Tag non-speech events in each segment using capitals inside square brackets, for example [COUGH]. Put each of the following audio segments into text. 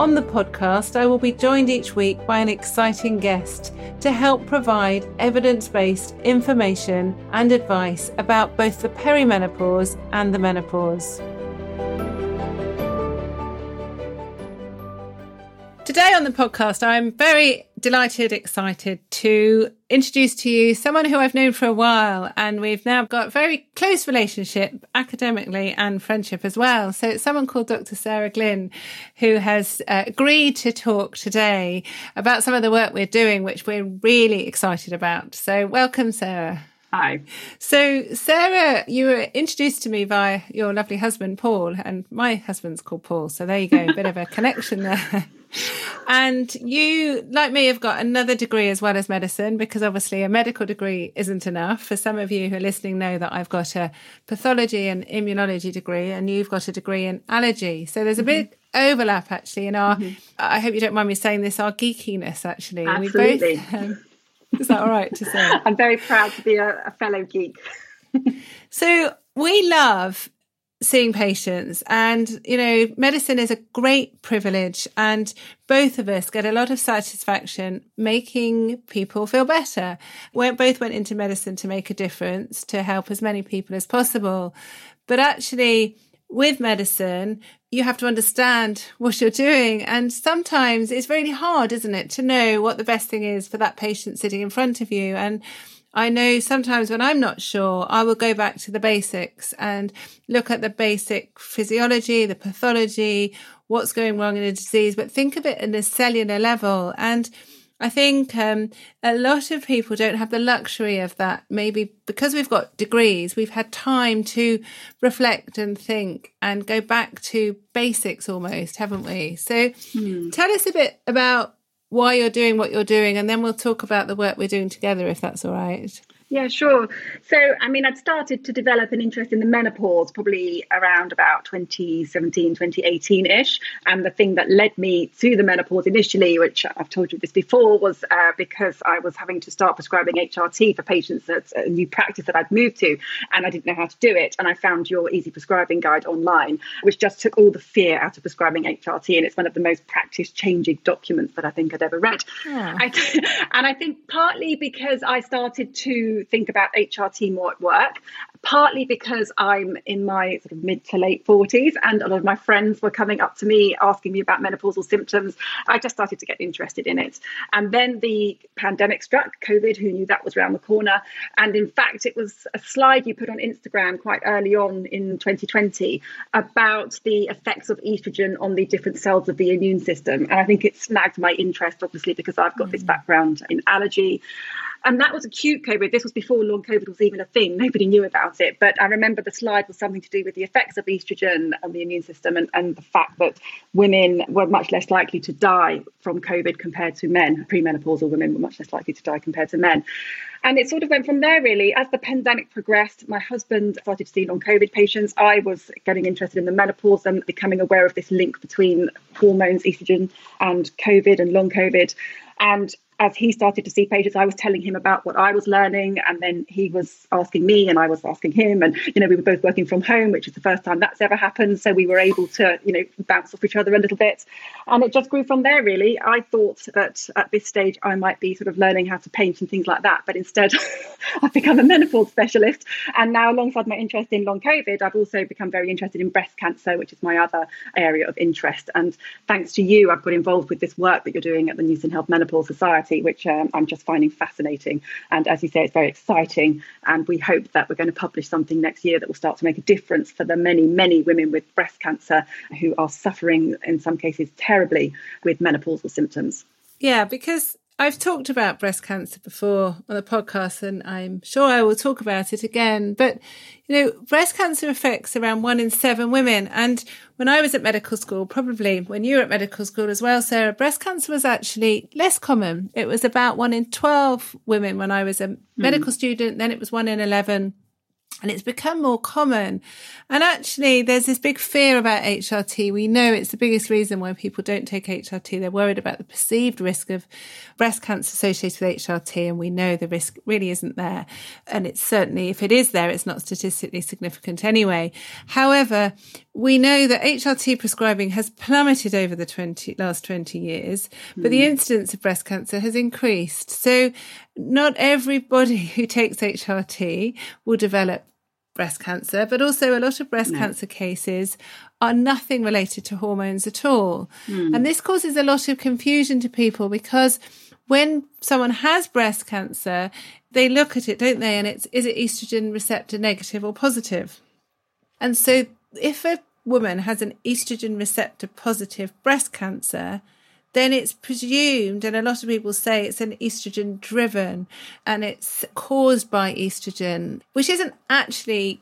On the podcast, I will be joined each week by an exciting guest to help provide evidence based information and advice about both the perimenopause and the menopause. Today on the podcast, I'm very delighted, excited to introduce to you someone who I've known for a while, and we've now got a very close relationship academically and friendship as well. So it's someone called Dr. Sarah Glynne who has uh, agreed to talk today about some of the work we're doing, which we're really excited about. So welcome, Sarah. Hi. So, Sarah, you were introduced to me by your lovely husband, Paul, and my husband's called Paul. So, there you go, a bit of a [LAUGHS] connection there. And you, like me, have got another degree as well as medicine because obviously a medical degree isn't enough. For some of you who are listening, know that I've got a pathology and immunology degree, and you've got a degree in allergy. So there's a mm-hmm. big overlap actually in our. Mm-hmm. I hope you don't mind me saying this. Our geekiness actually. Absolutely. Both, [LAUGHS] um, is that all right to say? [LAUGHS] I'm very proud to be a, a fellow geek. [LAUGHS] so we love seeing patients. And you know medicine is a great privilege and both of us get a lot of satisfaction making people feel better. We both went into medicine to make a difference to help as many people as possible. But actually with medicine you have to understand what you're doing. And sometimes it's really hard isn't it to know what the best thing is for that patient sitting in front of you. And I know sometimes when I'm not sure, I will go back to the basics and look at the basic physiology, the pathology, what's going wrong in a disease, but think of it in a cellular level. And I think um, a lot of people don't have the luxury of that. Maybe because we've got degrees, we've had time to reflect and think and go back to basics almost, haven't we? So hmm. tell us a bit about why you're doing what you're doing, and then we'll talk about the work we're doing together, if that's all right. Yeah, sure. So, I mean, I'd started to develop an interest in the menopause probably around about 2017, 2018 ish. And the thing that led me to the menopause initially, which I've told you this before, was uh, because I was having to start prescribing HRT for patients at a new practice that I'd moved to, and I didn't know how to do it. And I found your easy prescribing guide online, which just took all the fear out of prescribing HRT. And it's one of the most practice changing documents that I think I'd ever read. Yeah. I, [LAUGHS] and I think partly because I started to think about HRT more at work, partly because I'm in my sort of mid to late 40s and a lot of my friends were coming up to me asking me about menopausal symptoms. I just started to get interested in it. And then the pandemic struck, COVID, who knew that was around the corner. And in fact, it was a slide you put on Instagram quite early on in 2020 about the effects of estrogen on the different cells of the immune system. And I think it snagged my interest, obviously, because I've got mm. this background in allergy. And that was acute COVID. This was before long COVID was even a thing. Nobody knew about it. But I remember the slide was something to do with the effects of estrogen on the immune system and, and the fact that women were much less likely to die from COVID compared to men. Premenopausal women were much less likely to die compared to men. And it sort of went from there, really. As the pandemic progressed, my husband started to see long COVID patients. I was getting interested in the menopause and becoming aware of this link between hormones, estrogen, and COVID and long COVID. And as he started to see pages, I was telling him about what I was learning, and then he was asking me, and I was asking him, and you know, we were both working from home, which is the first time that's ever happened. So we were able to, you know, bounce off each other a little bit, and it just grew from there. Really, I thought that at this stage I might be sort of learning how to paint and things like that, but instead, [LAUGHS] [LAUGHS] I've become a menopause specialist, and now alongside my interest in long COVID, I've also become very interested in breast cancer, which is my other area of interest. And thanks to you, I've got involved with this work that you're doing at the Newson Health Menopause Society which um, I'm just finding fascinating. And as you say, it's very exciting. And we hope that we're going to publish something next year that will start to make a difference for the many, many women with breast cancer who are suffering, in some cases, terribly with menopausal symptoms. Yeah, because I've talked about breast cancer before on the podcast, and I'm sure I will talk about it again. But, you know, breast cancer affects around one in seven women. And when I was at medical school, probably when you were at medical school as well, Sarah, breast cancer was actually less common. It was about one in 12 women when I was a medical mm. student, then it was one in 11 and it's become more common. And actually, there's this big fear about HRT. We know it's the biggest reason why people don't take HRT. They're worried about the perceived risk of breast cancer associated with HRT. And we know the risk really isn't there. And it's certainly, if it is there, it's not statistically significant anyway. However, we know that HRT prescribing has plummeted over the 20, last 20 years, but mm. the hmm. incidence of breast cancer has increased. So not everybody [LAUGHS] who takes HRT will develop breast cancer, but also a lot of breast no. cancer cases are nothing related to hormones at all. Mm. And this causes a lot of confusion to people because when someone has breast cancer, they look at it, don't they? And it's, is it estrogen receptor negative or positive? And so if a woman has an estrogen receptor positive breast cancer, then it's presumed, and a lot of people say it's an estrogen driven and it's caused by estrogen, which isn't actually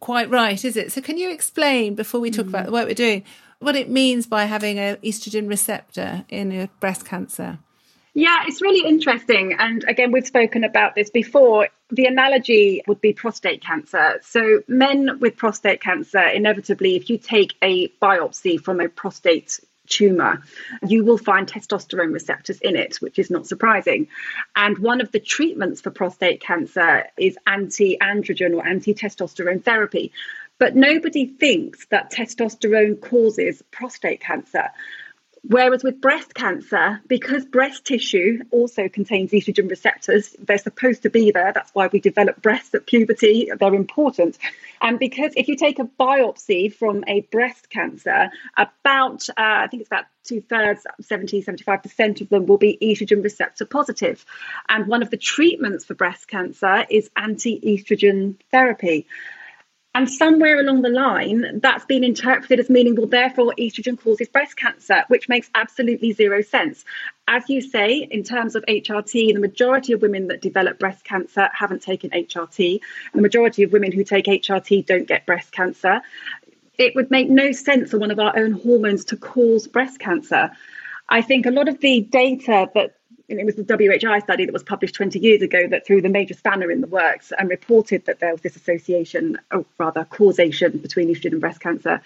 quite right, is it? So, can you explain before we talk mm. about the work we're doing what it means by having an estrogen receptor in your breast cancer? Yeah, it's really interesting. And again, we've spoken about this before. The analogy would be prostate cancer. So, men with prostate cancer, inevitably, if you take a biopsy from a prostate tumour, you will find testosterone receptors in it, which is not surprising. And one of the treatments for prostate cancer is anti androgen or anti testosterone therapy. But nobody thinks that testosterone causes prostate cancer. Whereas with breast cancer, because breast tissue also contains estrogen receptors, they're supposed to be there. That's why we develop breasts at puberty. They're important. And because if you take a biopsy from a breast cancer, about, uh, I think it's about two thirds, 70, 75% of them will be estrogen receptor positive. And one of the treatments for breast cancer is anti estrogen therapy. And somewhere along the line, that's been interpreted as meaning, well, therefore, estrogen causes breast cancer, which makes absolutely zero sense. As you say, in terms of HRT, the majority of women that develop breast cancer haven't taken HRT. And the majority of women who take HRT don't get breast cancer. It would make no sense for one of our own hormones to cause breast cancer. I think a lot of the data that and it was the WHI study that was published 20 years ago that threw the major spanner in the works and reported that there was this association, or rather causation, between estrogen and breast cancer.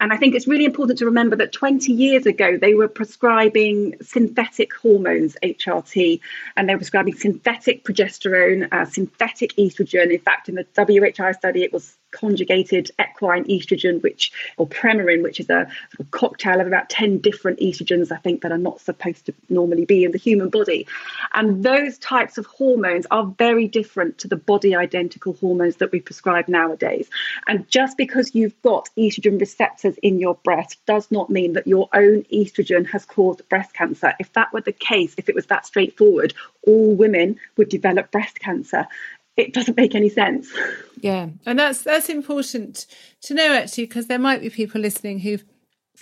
And I think it's really important to remember that 20 years ago, they were prescribing synthetic hormones, HRT, and they were prescribing synthetic progesterone, uh, synthetic estrogen. In fact, in the WHI study, it was conjugated equine estrogen, which or Premarin, which is a cocktail of about 10 different estrogens, I think, that are not supposed to normally be in the human body. And those types of hormones are very different to the body identical hormones that we prescribe nowadays. And just because you've got estrogen receptors in your breast does not mean that your own estrogen has caused breast cancer. If that were the case, if it was that straightforward, all women would develop breast cancer it doesn't make any sense. Yeah, and that's that's important to know actually because there might be people listening who've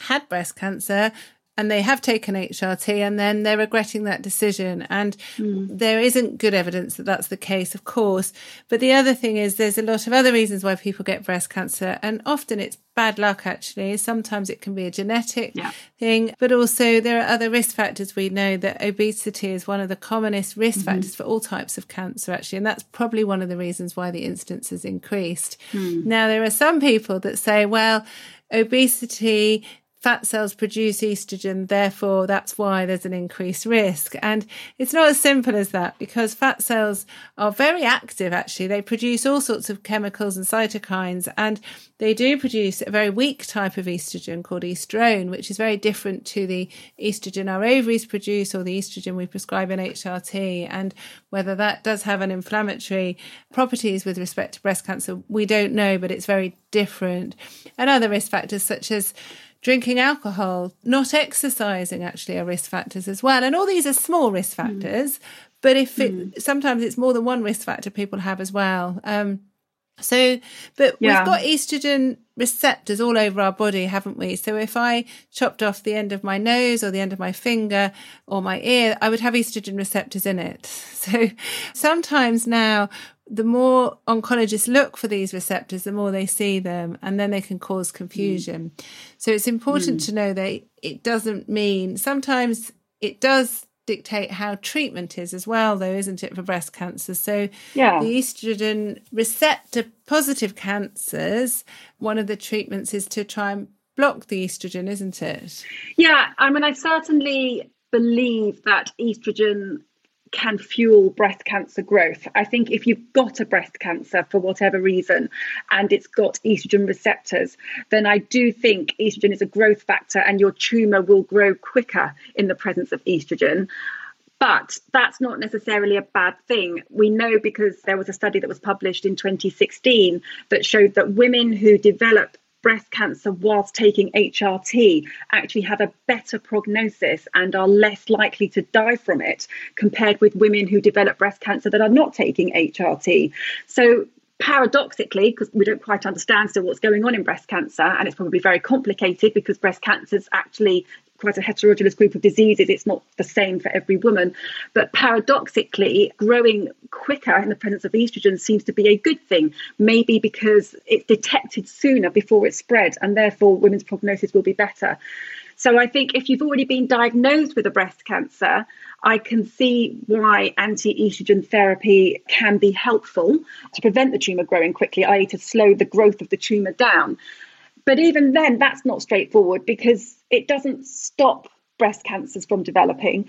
had breast cancer and they have taken HRT and then they're regretting that decision. And mm. there isn't good evidence that that's the case, of course. But the other thing is there's a lot of other reasons why people get breast cancer. And often it's bad luck, actually. Sometimes it can be a genetic yeah. thing, but also there are other risk factors. We know that obesity is one of the commonest risk mm-hmm. factors for all types of cancer, actually. And that's probably one of the reasons why the incidence has increased. Mm. Now, there are some people that say, well, obesity fat cells produce estrogen, therefore that's why there's an increased risk. And it's not as simple as that because fat cells are very active actually. They produce all sorts of chemicals and cytokines and they do produce a very weak type of estrogen called estrone, which is very different to the estrogen our ovaries produce or the estrogen we prescribe in HRT. And whether that does have an inflammatory properties with respect to breast cancer, we don't know, but it's very different. And other risk factors such as drinking alcohol, not exercising actually are risk factors as well. And all these are small risk hmm. factors, mm. but if it, mm. sometimes it's more than one risk factor people have as well. Um, so, but yeah. we've got estrogen receptors all over our body, haven't we? So if I chopped off the end of my nose or the end of my finger or my ear, I would have estrogen receptors in it. [LAUGHS] So sometimes now the more oncologists look for these receptors, the more they see them, and then they can cause confusion. Mm. So it's important mm. to know that it doesn't mean sometimes it does dictate how treatment is as well, though, isn't it, for breast cancer? So, yeah. the estrogen receptor positive cancers, one of the treatments is to try and block the estrogen, isn't it? Yeah, I mean, I certainly believe that estrogen can fuel breast cancer growth. I think if you've got a breast cancer for whatever reason and it's got estrogen receptors, then I do think estrogen is a growth factor and your tumour will grow quicker in the presence of estrogen. But that's not necessarily a bad thing. We know because there was a study that was published in 2016 that showed that women who develop breast cancer whilst taking HRT actually have a better prognosis and are less likely to die from it compared with women who develop breast cancer that are not taking HRT. So paradoxically, because we don't quite understand still what's going on in breast cancer, and it's probably very complicated because breast cancer is actually quite a heterogeneous group of diseases. It's not the same for every woman. But paradoxically, growing quicker in the presence of estrogen seems to be a good thing, maybe because it's detected sooner before it spread, and therefore women's prognosis will be better. So I think if you've already been diagnosed with a breast cancer, I can see why anti estrogen therapy can be helpful to prevent the tumour growing quickly, i.e., to slow the growth of the tumour down. But even then, that's not straightforward because it doesn't stop breast cancers from developing.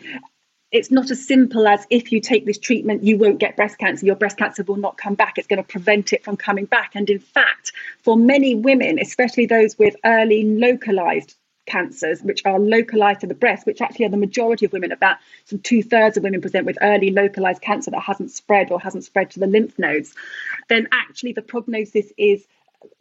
It's not as simple as if you take this treatment, you won't get breast cancer, your breast cancer will not come back. It's going to prevent it from coming back. And in fact, for many women, especially those with early localized cancers, which are localized to the breast, which actually are the majority of women, about some two thirds of women present with early localized cancer that hasn't spread or hasn't spread to the lymph nodes, then actually the prognosis is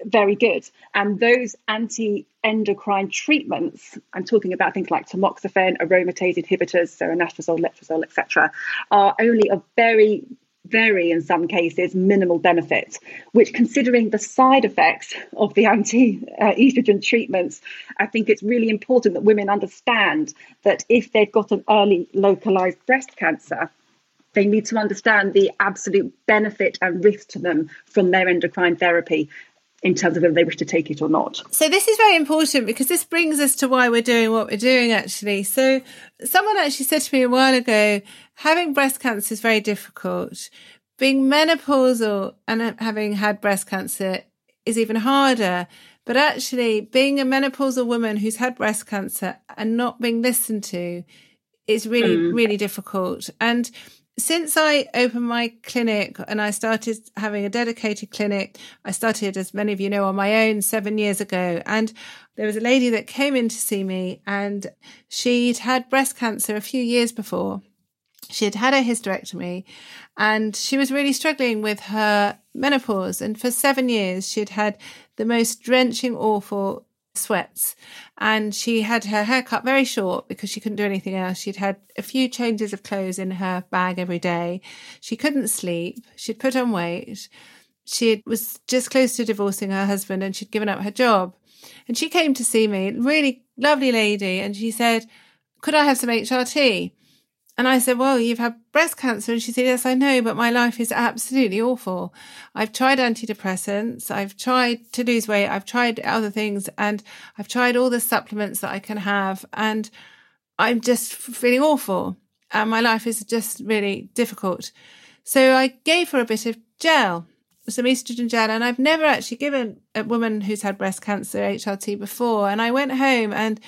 very good. And those anti endocrine treatments, I'm talking about things like tamoxifen, aromatase inhibitors, so anastrozole, letrozole, etc., are only a very very, in some cases, minimal benefit, which, considering the side effects of the anti estrogen treatments, I think it's really important that women understand that if they've got an early localized breast cancer, they need to understand the absolute benefit and risk to them from their endocrine therapy in terms of whether they wish to take it or not. So this is very important because this brings us to why we're doing what we're doing actually. So someone actually said to me a while ago, having breast cancer is very difficult. Being menopausal and having had breast cancer is even harder. But actually being a menopausal woman who's had breast cancer and not being listened to is really, mm. really difficult. And since I opened my clinic and I started having a dedicated clinic, I started, as many of you know, on my own seven years ago. And there was a lady that came in to see me and she'd had breast cancer a few years before. She had had a hysterectomy and she was really struggling with her menopause. And for seven years, she'd had the most drenching, awful sweats. And she had her hair cut very short because she couldn't do anything else. She'd had a few changes of clothes in her bag every day. She couldn't sleep. She'd put on weight. She was just close to divorcing her husband and she'd given up her job. And she came to see me, really lovely lady, and she said, Could I have some HRT? And I said, well, you've had breast cancer. And she said, yes, I know, but my life is absolutely awful. I've tried antidepressants. I've tried to lose weight. I've tried other things and I've tried all the supplements that I can have. And I'm just feeling awful. And my life is just really difficult. So I gave her a bit of gel, some estrogen gel. And I've never actually given a woman who's had breast cancer HRT before. And I went home and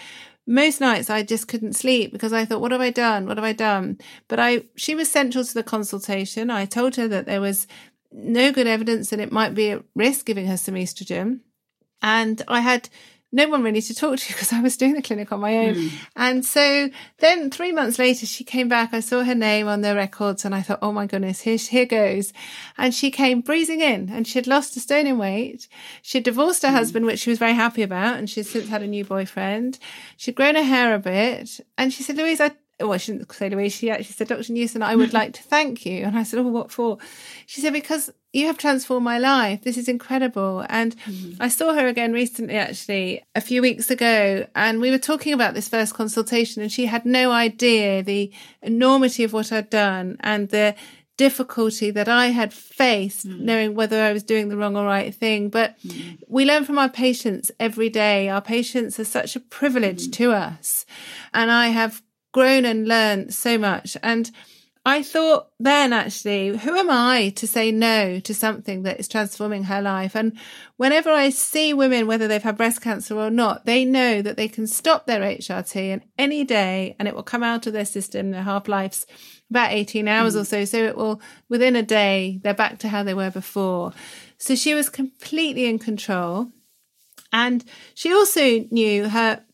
most nights I just couldn't sleep because I thought, what have I done? What have I done? But I, she was central to the consultation. I told her that there was no good evidence that it might be a risk giving her some estrogen. And I had no one really to talk to because [LAUGHS] I was doing the clinic on my own. Mm. And so then three months later, she came back. I saw her name on the records and I thought, oh my goodness, here, here goes. And she came breezing in and she had lost a stone in weight. She'd divorced her mm. husband, which she was very happy about. And she's since had a new boyfriend. She'd grown her hair a bit. And she said, Louise, I well, I shouldn't say Louise. She actually said, Dr. Newson, I would like to thank you. And I said, Oh, what for? She said, Because you have transformed my life. This is incredible. And mm-hmm. I saw her again recently, actually, a few weeks ago. And we were talking about this first consultation, and she had no idea the enormity of what I'd done and the difficulty that I had faced, mm. knowing whether I was doing the wrong or right thing. But mm. we learn from our patients every day. Our patients are such a privilege mm. to us. And I have grown and learned so much. And I thought then actually, who am I to say no to something that is transforming her life? And whenever I see women, whether they've had breast cancer or not, they know that they can stop their HRT and any day and it will come out of their system. Their half life's about 18 hours mm. or so. So it will, within a day, they're back to how they were before. So she was completely in control. And she also knew her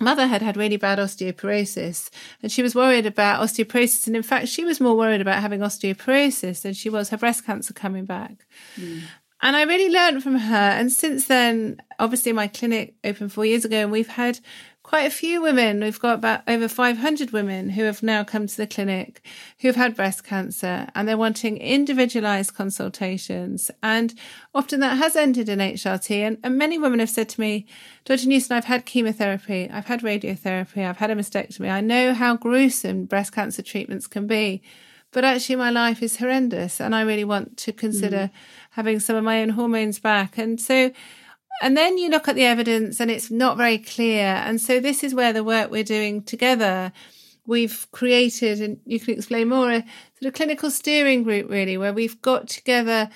mother had had really bad osteoporosis and she was worried about osteoporosis. And in fact, she was more worried about having osteoporosis than she was her breast cancer coming back. Mm. And I really learned from her. And since then, obviously, my clinic opened four years ago, and we've had quite a few women. We've got about over 500 women who have now come to the clinic who've had breast cancer and they're wanting individualized consultations. And often that has ended in HRT. And, and many women have said to me, Dr. Newson, I've had chemotherapy, I've had radiotherapy, I've had a mastectomy. I know how gruesome breast cancer treatments can be. But actually, my life is horrendous, and I really want to consider mm. having some of my own hormones back. And so, and then you look at the evidence and it's not very clear. And so this is where the work we're doing together, we've created, and you can explain more, a sort of clinical steering group really, where we've got together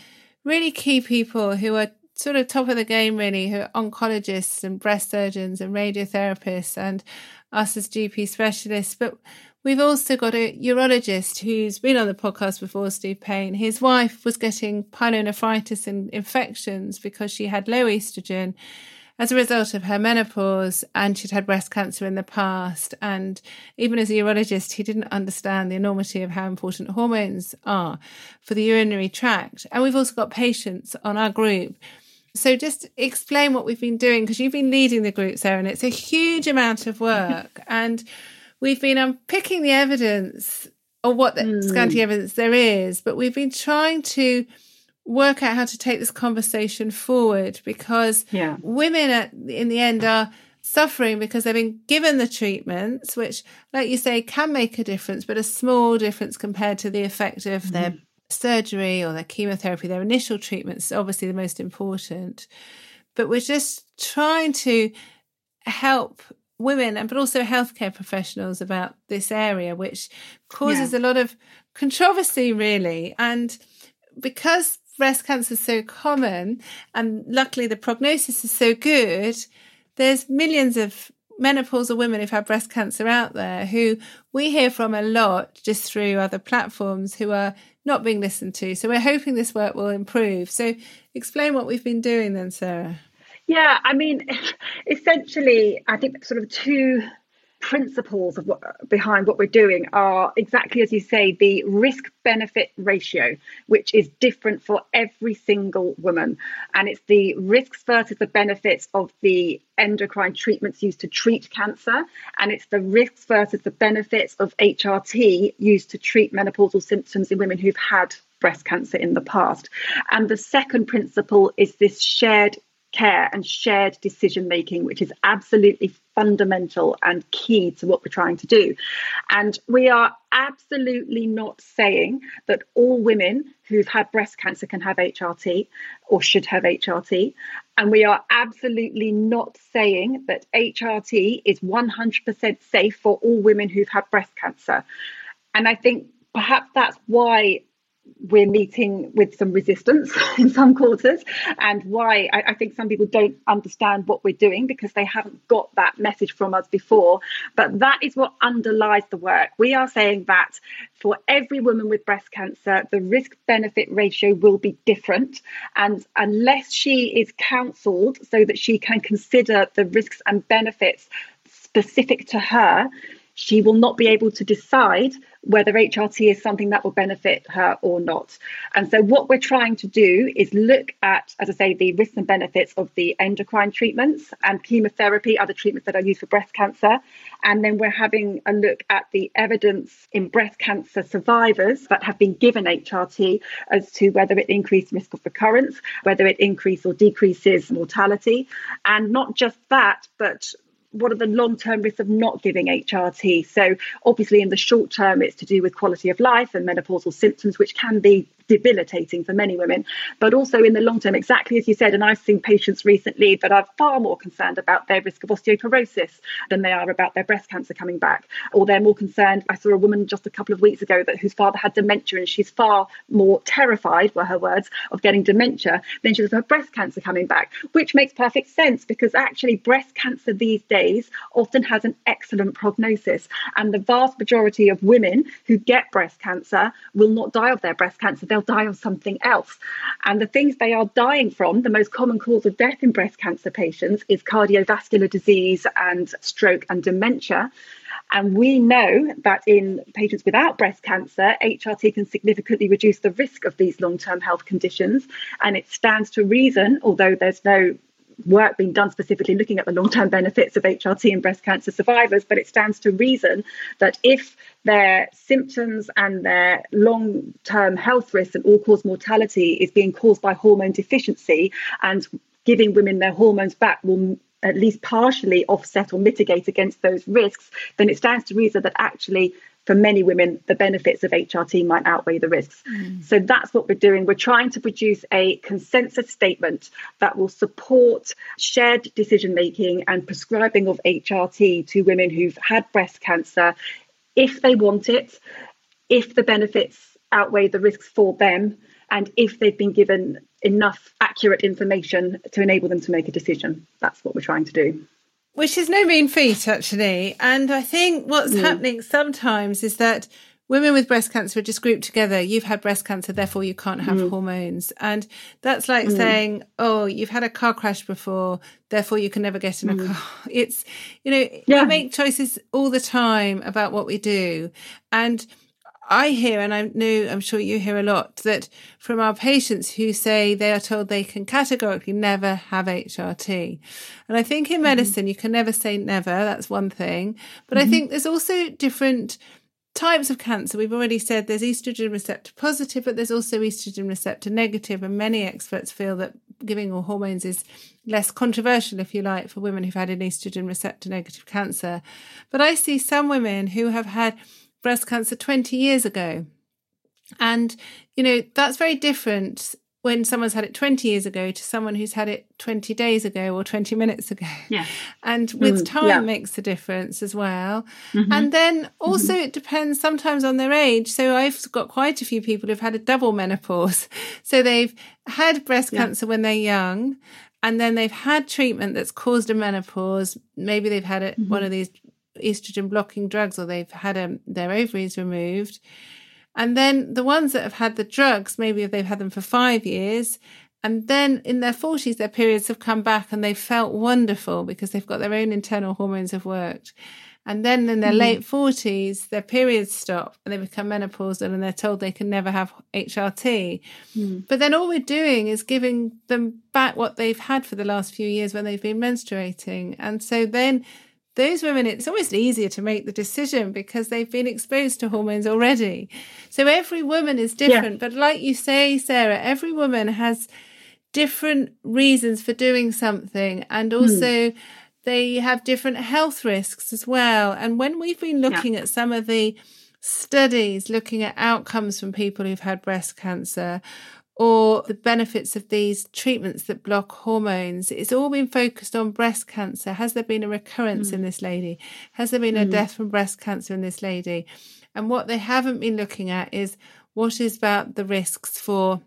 really key people who are sort of top of the game really, who are oncologists and breast surgeons and radiotherapists and us as GP specialists. But We've also got a urologist who's been on the podcast before, Steve Payne. His wife was getting pyelonephritis and infections because she had low estrogen as a result of her menopause and she'd had breast cancer in the past. And even as a urologist, he didn't understand the enormity of how important hormones are for the urinary tract. And we've also got patients on our group. So just explain what we've been doing because you've been leading the group, Sarah, and it's a huge amount of work. [LAUGHS] and we've been unpicking the evidence or what the mm. scanty evidence there is, but we've been trying to work out how to take this conversation forward because yeah. women at, in the end are suffering because they've been given the treatments, which, like you say, can make a difference, but a small difference compared to the effect of mm. their surgery or their chemotherapy. Their initial treatments obviously the most important. But we're just trying to help women and but also healthcare professionals about this area which causes yeah. a lot of controversy really. And because breast cancer is so common and luckily the prognosis is so good there's millions of menopausal women who've had breast cancer out there who we hear from a lot just through other platforms who are not being listened to. So we're hoping this work will improve. So explain what we've been doing then sarah yeah, I mean, [LAUGHS] essentially, I think sort of two principles of what, behind what we're doing are exactly as you say the risk benefit ratio which is different for every single woman. And it's the risks versus the benefits of the endocrine treatments used to treat cancer. And it's the risks versus the benefits of HRT used to treat menopausal symptoms in women who've had breast cancer in the past. And the second principle is this shared care and shared decision making, which is absolutely fundamental and key to what we're trying to do. And we are absolutely not saying that all women who've had breast cancer can have HRT or should have HRT. And we are absolutely not saying that HRT is 100% safe for all women who've had breast cancer. And I think perhaps that's why we're meeting with some resistance [LAUGHS] in some quarters. And why I, I, think some people don't understand what we're doing because they haven't got that message from us before. But that is what underlies the work. We are saying that for every woman with breast cancer the risk benefit ratio will be different. And unless she is counseled so that she can consider the risks and benefits specific to her she will not be able to decide whether HRT is something that will benefit her or not. And so, what we're trying to do is look at, as I say, the risks and benefits of the endocrine treatments and chemotherapy, other treatments that are used for breast cancer. And then we're having a look at the evidence in breast cancer survivors that have been given HRT as to whether it increases risk of recurrence, whether it increases or decreases mortality. And not just that, but what are the long term risks of not giving HRT? So, obviously, in the short term, it's to do with quality of life and menopausal symptoms, which can be debilitating for many women, but also in the long term, exactly as you said. And I've seen patients recently that are far more concerned about their risk of osteoporosis than they are about their breast cancer coming back, or they're more concerned. I saw a woman just a couple of weeks ago that whose father had dementia, and she's far more terrified, were her words, of getting dementia than she was of her breast cancer coming back, which makes perfect sense because actually breast cancer these days often has an excellent prognosis, and the vast majority of women who get breast cancer will not die of their breast cancer, they'll die of something else. And the things they are dying from, the most common cause of death in breast cancer patients is cardiovascular disease and stroke and dementia. And we know that in patients without breast cancer, HRT can significantly reduce the risk of these long term health conditions. And it stands to reason, although there's no work being done specifically looking at the long term benefits of HRT in breast cancer survivors, but it stands to reason that if their symptoms and their long term health risks and all cause mortality is being caused by hormone deficiency and giving women their hormones back will at least partially offset or mitigate against those risks, then it stands to reason that actually for many women, the benefits of HRT might outweigh the risks. Mm. So that's what we're doing. We're trying to produce a consensus statement that will support shared decision making and prescribing of HRT to women who've had breast cancer if they want it, if the benefits outweigh the risks for them, and if they've been given enough accurate information to enable them to make a decision. That's what we're trying to do. Which is no mean feat, actually. And I think what's mm. happening sometimes is that women with breast cancer are just grouped together. You've had breast cancer, therefore you can't have mm. hormones. And that's like mm. saying, oh, you've had a car crash before, therefore you can never get in a mm. car. [LAUGHS] It's, you know, yeah. we make choices all the time about what we do. And I hear, and I know, I'm sure you hear a lot, that from our patients who say they are told they can categorically never have HRT. And I think in mm-hmm. medicine, you can never say never. That's one thing. But mm-hmm. I think there's also different types of cancer. We've already said there's estrogen receptor positive, but there's also estrogen receptor negative. And many experts feel that giving all hormones is less controversial, if you like, for women who've had an estrogen receptor negative cancer. But I see some women who have had breast cancer 20 years ago. And, you know, that's very different when someone's had it 20 years ago to someone who's had it 20 days ago or 20 minutes ago. Yeah. [LAUGHS] And with mm, time yeah. makes a difference as well. Mm-hmm. And then also mm-hmm. it depends sometimes on their age. So I've got quite a few people who've had a double menopause. [LAUGHS] So they've had breast yeah. cancer when they're young and then they've had treatment that's caused a menopause. Maybe they've had it, mm-hmm. one of these estrogen blocking drugs or they've had um, their ovaries removed. And then the ones that have had the drugs, maybe if they've had them for five years, and then in their 40s, their periods have come back and they've felt wonderful because they've got their own internal hormones have worked. And then in their mm. late 40s, their periods stop and they become menopausal and they're told they can never have HRT. Mm. But then all we're doing is giving them back what they've had for the last few years when they've been menstruating. And so then those women, it's almost easier to make the decision because they've been exposed to hormones already. So every woman is different. Yeah. But like you say, Sarah, every woman has different reasons for doing something. And hmm. also, mm. they have different health risks as well. And when we've been looking yeah. at some of the studies looking at outcomes from people who've had breast cancer, or the benefits of these treatments that block hormones. It's all been focused on breast cancer. Has there been a recurrence mm. in this lady? Has there been mm. a death from breast cancer in this lady? And what they haven't been looking at is what is about the risks for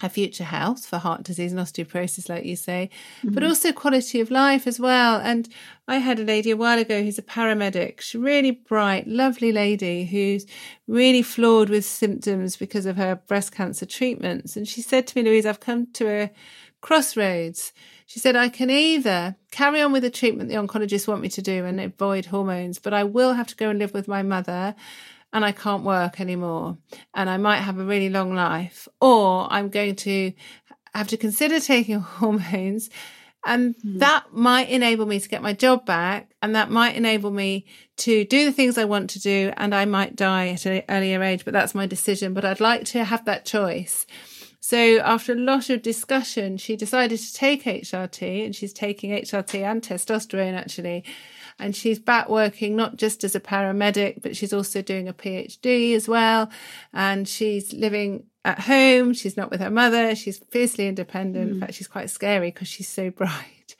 her future health for heart disease and osteoporosis, like you say, mm-hmm. but also quality of life as well. And I had a lady a while ago who's a paramedic. She's really bright, lovely lady who's really flawed with symptoms because of her breast cancer treatments. And she said to me, Louise, I've come to a crossroads. She said, I can either carry on with the treatment the oncologists want me to do and avoid hormones, but I will have to go and live with my mother and I can't work anymore and I might have a really long life, or I'm going to have to consider taking [LAUGHS] hormones. And mm. that might enable me to get my job back. And that might enable me to do the things I want to do. And I might die at an earlier age, but that's my decision. But I'd like to have that choice. So after a lot of discussion, she decided to take HRT and she's taking HRT and testosterone actually and she's back working not just as a paramedic, but she's also doing a PhD as well. And she's living at home. She's not with her mother. She's fiercely independent. Mm. In fact, she's quite scary because she's so [LAUGHS] bright.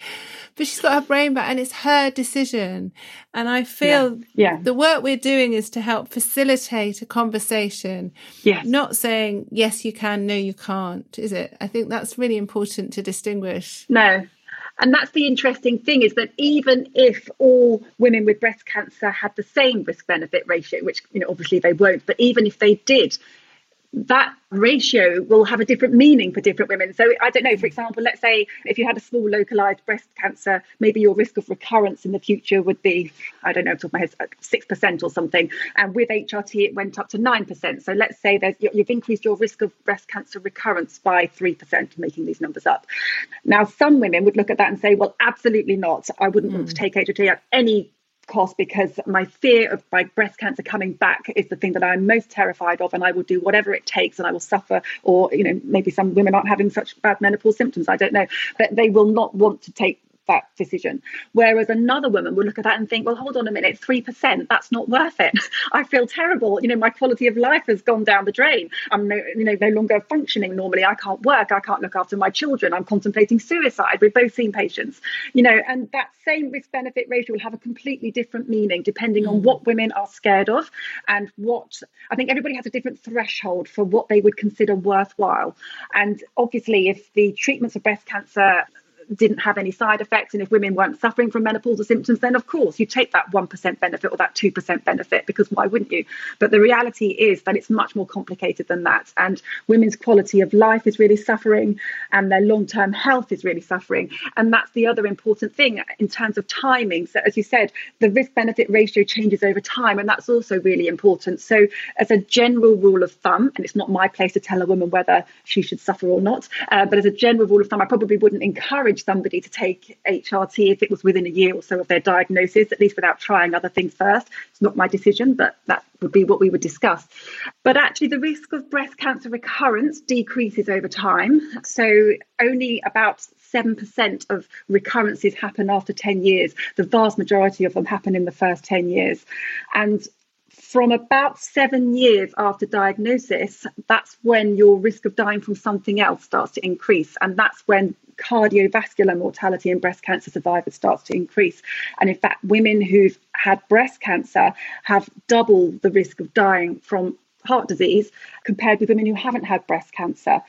But she's got her brain back and it's her decision. And I feel yeah. yeah. the work we're doing is to help facilitate a conversation. Yes. Not saying, yes, you can, no, you can't, is it? I think that's really important to distinguish. No, and that's the interesting thing is that even if all women with breast cancer had the same risk benefit ratio, which you know obviously they won't, but even if they did, that ratio will have a different meaning for different women. So I don't know, for example, let's say if you had a small localized breast cancer, maybe your risk of recurrence in the future would be, I don't know, top of my head, six percent or something. And with HRT, it went up to nine percent. So let's say there's you've increased your risk of breast cancer recurrence by three percent, making these numbers up. Now, some women would look at that and say, well, absolutely not. I wouldn't mm. want to hmm. take HRT at any cost because my fear of my breast cancer coming back is the thing that I'm most terrified of and I will do whatever it takes and I will suffer or you know maybe some women aren't having such bad menopause symptoms I don't know. But they will not want to take that decision. Whereas another woman will look at that and think, well, hold on a minute, 3%, that's not worth it. [LAUGHS] I feel terrible. You know, my quality of life has gone down the drain. I'm no, you know, no longer functioning normally. I can't work. I can't look after my children. I'm contemplating suicide. We've both seen patients, you know, and that same risk benefit ratio will have a completely different meaning depending on mm. what women are scared of and what I think everybody has a different threshold for what they would consider worthwhile. And obviously, if the treatments of breast cancer didn't have any side effects and if women weren't suffering from menopausal symptoms then of course you take that 1% benefit or that 2% benefit because why wouldn't you? But the reality is that it's much more complicated than that and women's quality of life is really suffering and their long-term health is really suffering and that's the other important thing in terms of timing. So as you said the risk benefit ratio changes over time and that's also really important. So as a general rule of thumb and it's not my place to tell a woman whether she should suffer or not uh, but as a general rule of thumb I probably wouldn't encourage encourage somebody to take HRT if it was within a year or so of their diagnosis, at least without trying other things first. It's not my decision, but that would be what we would discuss. But actually, the risk of breast cancer recurrence decreases over time. So only about 7% of recurrences happen after 10 years. The vast majority of them happen in the first 10 years. And from about seven years after diagnosis, that's when your risk of dying from something else starts to increase. And that's when cardiovascular mortality in breast cancer survivors starts to increase. And in fact, women who've had breast cancer have double the risk of dying from heart disease compared with women who haven't had breast cancer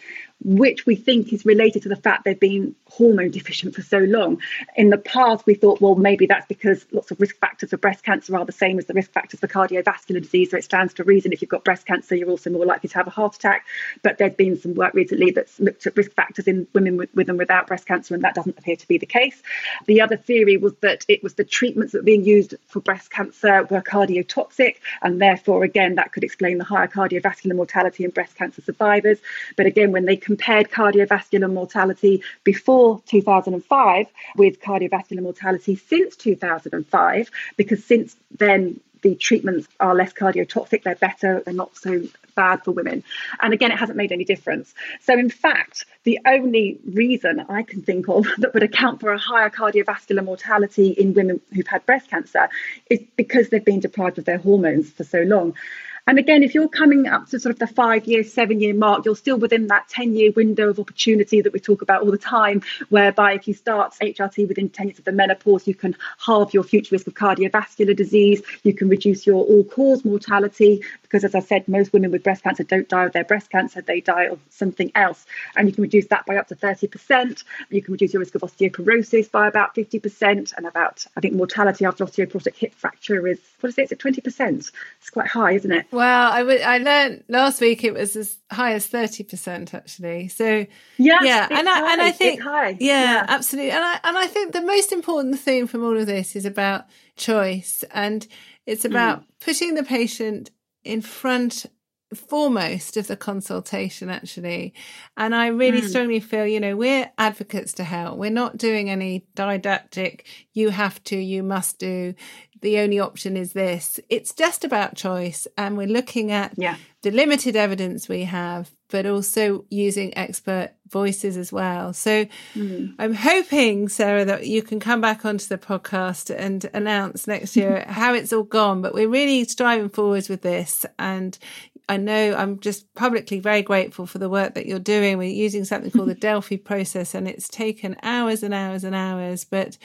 which we think is related to the fact they've been hormone deficient for so long. In the past, we thought, well, maybe that's because lots of risk factors for breast cancer are the same as the risk factors for cardiovascular disease. So it stands to reason if you've got breast cancer, you're also more likely to have a heart attack. But there's been some work recently that's looked at risk factors in women with, with and without breast cancer, and that doesn't appear to be the case. The other theory was that it was the treatments that were being used for breast cancer were cardiotoxic, and therefore, again, that could explain the higher cardiovascular mortality in breast cancer survivors. But again, when they compared cardiovascular mortality before 2005 with cardiovascular mortality since 2005, because since then the treatments are less cardiotoxic, they're better, they're not so bad for women. And again, it hasn't made any difference. So, in fact, the only reason I can think of [LAUGHS] that would account for a higher cardiovascular mortality in women who've had breast cancer is because they've been deprived of their hormones for so long. And again, if you're coming up to sort of the five year, seven year mark, you're still within that 10 year window of opportunity that we talk about all the time, whereby if you start HRT within 10 years of the menopause, you can halve your future risk of cardiovascular disease, you can reduce your all cause mortality, because as I said, most women with breast cancer don't die of their breast cancer, they die of something else. And you can reduce that by up to 30%. You can reduce your risk of osteoporosis by about 50%, and about, I think, mortality after osteoporotic hip fracture is, what is it? Is it 20%? It's quite high, isn't it? Well, I, w- I learned last week it was as high as 30% actually. So, yeah, yeah. And I, and I think, yeah, yeah, absolutely. And I, and I think the most important thing from all of this is about choice and it's about mm. putting the patient in front foremost of the consultation actually and i really mm. strongly feel you know we're advocates to help we're not doing any didactic you have to you must do the only option is this. It's just about choice. And we're looking at yeah. the limited evidence we have, but also using expert voices as well. So mm. I'm hoping, Sarah, that you can come back onto the podcast and announce next year [LAUGHS] how it's all gone. But we're really striving forwards with this. And I know I'm just publicly very grateful for the work that you're doing. We're using something called the [LAUGHS] Delphi process and it's taken hours and hours and hours, but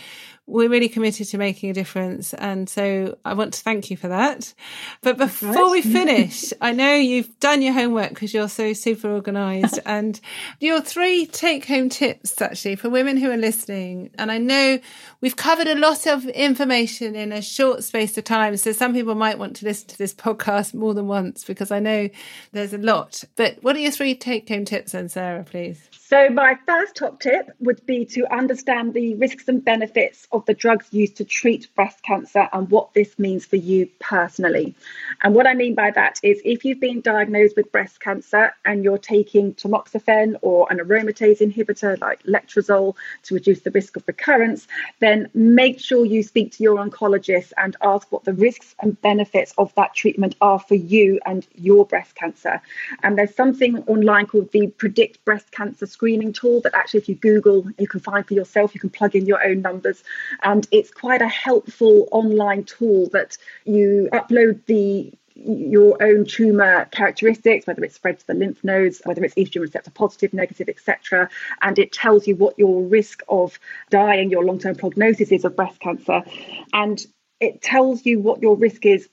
we're really committed to making a difference. And so I want to thank you for that. But before we [LAUGHS] finish, I know you've done your homework because you're so super organized [LAUGHS] and your three take home tips actually for women who are listening. And I know we've covered a lot of information in a short space of time. So some people might want to listen to this podcast more than once because I know there's a lot. But what are your three take home tips then, Sarah, please? So, my first top tip would be to understand the risks and benefits of the drugs used to treat breast cancer and what this means for you personally. And what I mean by that is if you've been diagnosed with breast cancer and you're taking tamoxifen or an aromatase inhibitor like letrozole to reduce the risk of recurrence, then make sure you speak to your oncologist and ask what the risks and benefits of that treatment are for you and your breast cancer. And there's something online called the Predict Breast Cancer screening tool that actually, if you Google, you can find for yourself. You can plug in your own numbers. And it's quite a helpful online tool that you upload the your own tumor characteristics, whether it's spread to the lymph nodes, whether it's estrogen receptor positive, negative, etc. And it tells you what your risk of dying, your long term prognosis is of breast cancer. And it tells you what your risk is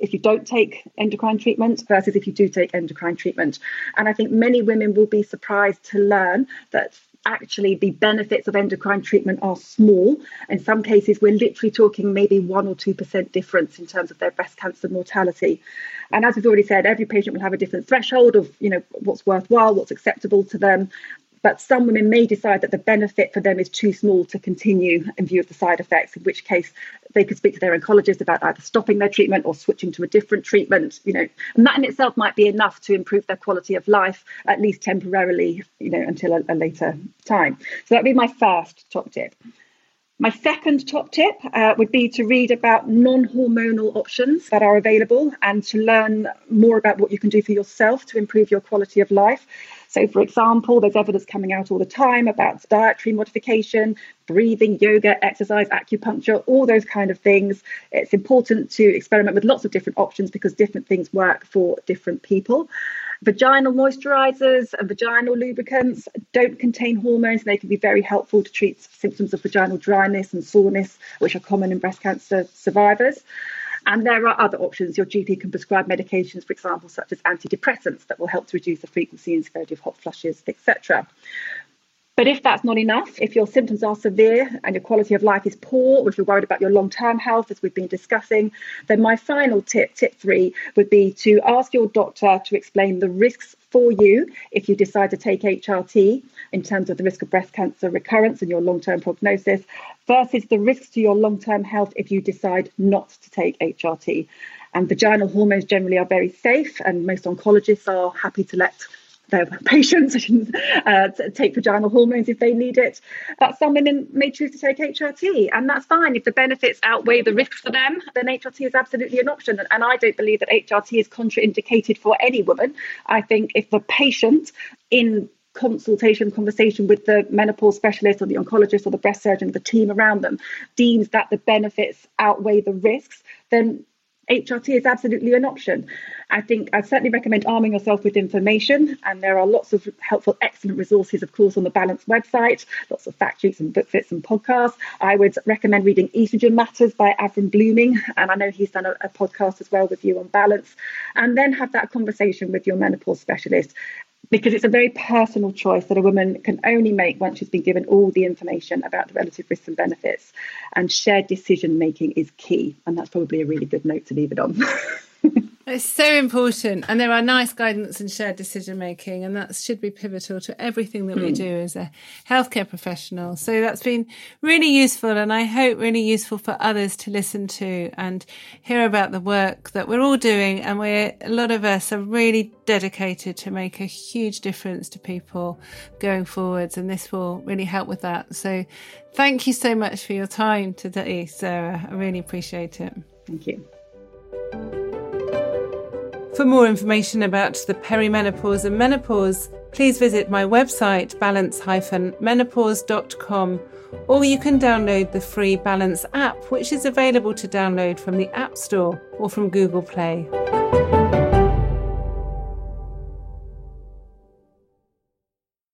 if you don't take endocrine treatment versus if you do take endocrine treatment. And I think many women will be surprised to learn that actually the benefits of endocrine treatment are small. In some cases, we're literally talking maybe 1% or 2% difference in terms of their breast cancer mortality. And as we've already said, every patient will have a different threshold of, you know, what's worthwhile, what's acceptable to them. But some women may decide that the benefit for them is too small to continue in view of the side effects, in which case they could speak to their oncologist about either stopping their treatment or switching to a different treatment, you know. And that in itself might be enough to improve their quality of life, at least temporarily, you know, until a, a later time. So that'd be my first top tip. My second top tip uh, would be to read about non hormonal options that are available and to learn more about what you can do for yourself to improve your quality of life. So, for example, there's evidence coming out all the time about dietary modification, breathing, yoga, exercise, acupuncture, all those kind of things. It's important to experiment with lots of different options because different things work for different people. Vaginal moisturizers and vaginal lubricants don't contain hormones. They can be very helpful to treat symptoms of vaginal dryness and soreness, which are common in breast cancer survivors. And there are other options. Your GP can prescribe medications, for example, such as antidepressants that will help to reduce the frequency and severity of hot flushes, etc. But if that's not enough, if your symptoms are severe and your quality of life is poor, or if you're worried about your long term health, as we've been discussing, then my final tip, tip three, would be to ask your doctor to explain the risks for you if you decide to take HRT in terms of the risk of breast cancer recurrence and your long term prognosis versus the risks to your long term health if you decide not to take HRT. And vaginal hormones generally are very safe, and most oncologists are happy to let their patients [LAUGHS] uh, take vaginal hormones if they need it. But some women may choose to take HRT, and that's fine. If the benefits outweigh the risks for them, then HRT is absolutely an option. And I don't believe that HRT is contraindicated for any woman. I think if the patient in consultation conversation with the menopause specialist or the oncologist or the breast surgeon the team around them deems that the benefits outweigh the risks then HRT is absolutely an option. I think I'd certainly recommend arming yourself with information, and there are lots of helpful, excellent resources, of course, on the Balance website, lots of fact sheets and booklets and podcasts. I would recommend reading Estrogen Matters by Avrum Bluming, and I know he's done a, a podcast as well with you on balance, and then have that conversation with your menopause specialist because it's a very personal choice that a woman can only make once she's been given all the information about the relative risks and benefits. And shared decision making is key. And that's probably a really good note to leave it on. [LAUGHS] It's so important. And there are NICE guidance and shared decision making, and that should be pivotal to everything that mm. we hmm. do as a healthcare professional. So that's been really useful, and I hope really useful for others to listen to and hear about the work that we're all doing. And we're, a lot of us are really dedicated to make a huge difference to people going forwards, and this will really help with that. So thank you so much for your time today, Sarah. I really appreciate it. Thank you. For more information about the perimenopause and menopause, please visit my website balance-menopause.com or you can download the free Balance app, which is available to download from the App Store or from Google Play.